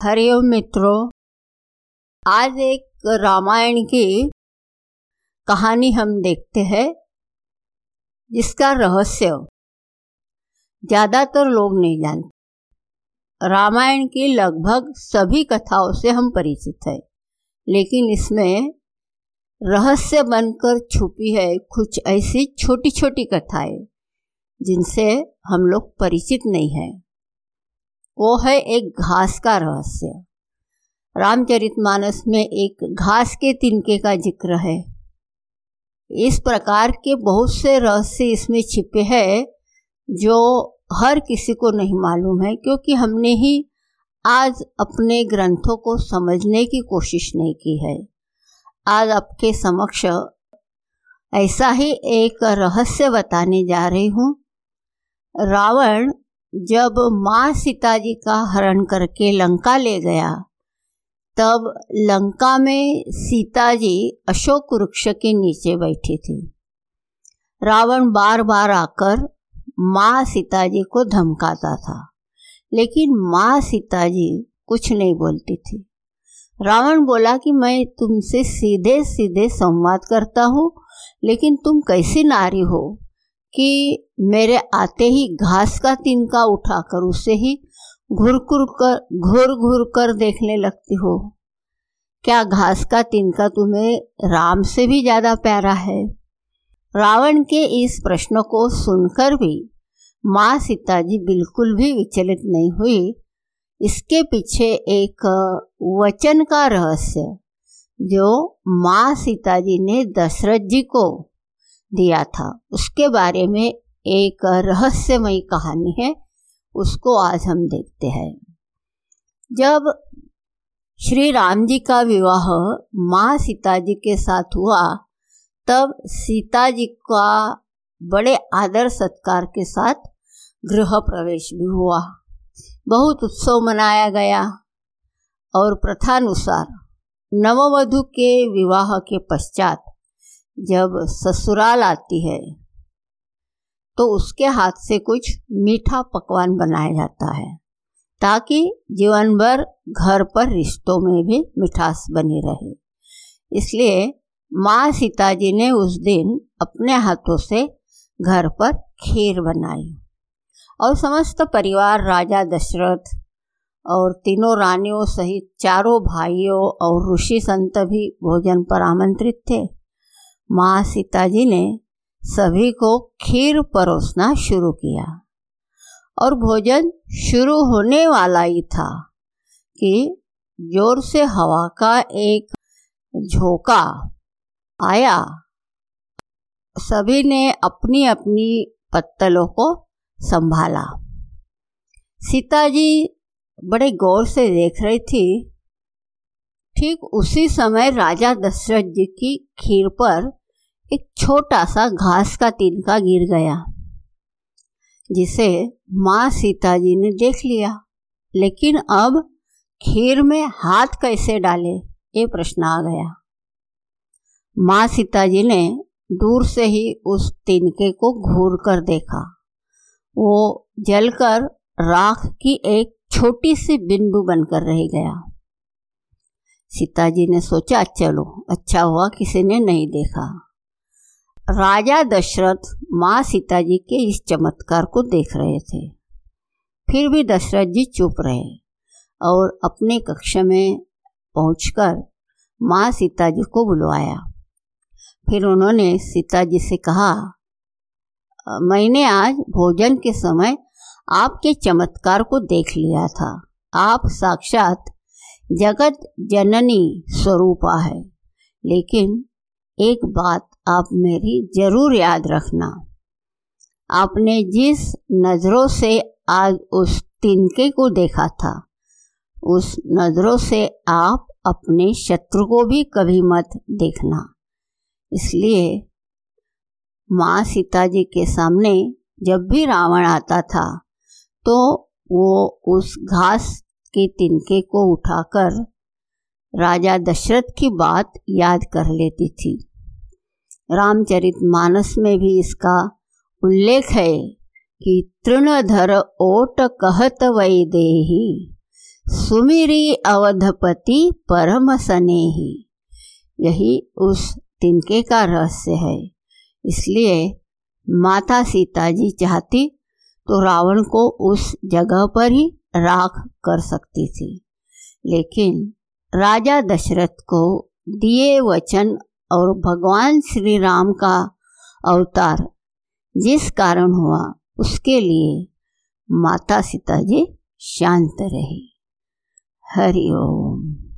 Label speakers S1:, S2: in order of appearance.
S1: हरिओम मित्रों, आज एक रामायण की कहानी हम देखते हैं, जिसका रहस्य ज़्यादातर लोग नहीं जानते। रामायण की लगभग सभी कथाओं से हम परिचित हैं, लेकिन इसमें रहस्य बनकर छुपी है कुछ ऐसी छोटी छोटी कथाएँ, जिनसे हम लोग परिचित नहीं हैं। वो है एक घास का रहस्य। रामचरितमानस में एक घास के तिनके का ज़िक्र है। इस प्रकार के बहुत से रहस्य इसमें छिपे हैं, जो हर किसी को नहीं मालूम है, क्योंकि हमने ही आज अपने ग्रंथों को समझने की कोशिश नहीं की है। आज आपके समक्ष ऐसा ही एक रहस्य बताने जा रही हूँ। रावण जब माँ सीता जी का हरण करके लंका ले गया, तब लंका में सीता जी अशोक वृक्ष के नीचे बैठी थी। रावण बार बार आकर माँ सीता जी को धमकाता था, लेकिन माँ सीता जी कुछ नहीं बोलती थी। रावण बोला कि मैं तुमसे सीधे सीधे संवाद करता हूँ, लेकिन तुम कैसी नारी हो? कि मेरे आते ही घास का तिनका उठाकर उसे ही घुर घुर कर, घुर घुर कर देखने लगती हो। क्या घास का तिनका तुम्हें राम से भी ज़्यादा प्यारा है? रावण के इस प्रश्न को सुनकर भी माँ सीता जी बिल्कुल भी विचलित नहीं हुई। इसके पीछे एक वचन का रहस्य, जो माँ सीता जी ने दशरथ जी को दिया था। उसके बारे में एक रहस्यमयी कहानी है, उसको आज हम देखते हैं। जब श्री राम जी का विवाह माँ सीता जी के साथ हुआ, तब सीता जी का बड़े आदर सत्कार के साथ गृह प्रवेश भी हुआ। बहुत उत्सव मनाया गया और प्रथानुसार नववधु के विवाह के पश्चात जब ससुराल आती है तो उसके हाथ से कुछ मीठा पकवान बनाया जाता है, ताकि जीवन भर घर पर रिश्तों में भी मिठास बनी रहे। इसलिए माँ सीता जी ने उस दिन अपने हाथों से घर पर खीर बनाई और समस्त परिवार, राजा, दशरथ और तीनों रानियों सहित चारों भाइयों और ऋषि संत भी भोजन पर आमंत्रित थे। माँ सीता जी ने सभी को खीर परोसना शुरू किया और भोजन शुरू होने वाला ही था कि ज़ोर से हवा का एक झोंका आया। सभी ने अपनी अपनी पत्तलों को संभाला। सीता जी बड़े गौर से देख रही थी। ठीक उसी समय राजा दशरथ जी की खीर पर एक छोटा सा घास का तिनका गिर गया, जिसे माँ सीता जी ने देख लिया। लेकिन अब खीर में हाथ कैसे डाले, ये प्रश्न आ गया। माँ सीता जी ने दूर से ही उस तिनके को घूर कर देखा। वो जलकर राख की एक छोटी सी बिंदु बनकर रह गया। सीता जी ने सोचा, चलो अच्छा हुआ किसी ने नहीं देखा। राजा दशरथ माँ सीता जी के इस चमत्कार को देख रहे थे। फिर भी दशरथ जी चुप रहे और अपने कक्ष में पहुंचकर माँ सीता जी को बुलवाया। फिर उन्होंने सीता जी से कहा, मैंने आज भोजन के समय आपके चमत्कार को देख लिया था। आप साक्षात जगत जननी स्वरूपा है। लेकिन एक बात आप मेरी ज़रूर याद रखना। आपने जिस नज़रों से आज उस तिनके को देखा था, उस नज़रों से आप अपने शत्रु को भी कभी मत देखना। इसलिए माँ सीता जी के सामने जब भी रावण आता था तो वो उस घास के तिनके को उठाकर राजा दशरथ की बात याद कर लेती थी। रामचरित मानस में भी इसका उल्लेख है कि तृणधर ओट कहत वै देही, सुमिरी अवधपति परम स्नेही। यही उस तिनके का रहस्य है। इसलिए माता सीता जी चाहती तो रावण को उस जगह पर ही राख कर सकती थी। लेकिन राजा दशरथ को दिए वचन और भगवान श्री राम का अवतार जिस कारण हुआ, उसके लिए माता सीता जी शांत रहे। हरिओम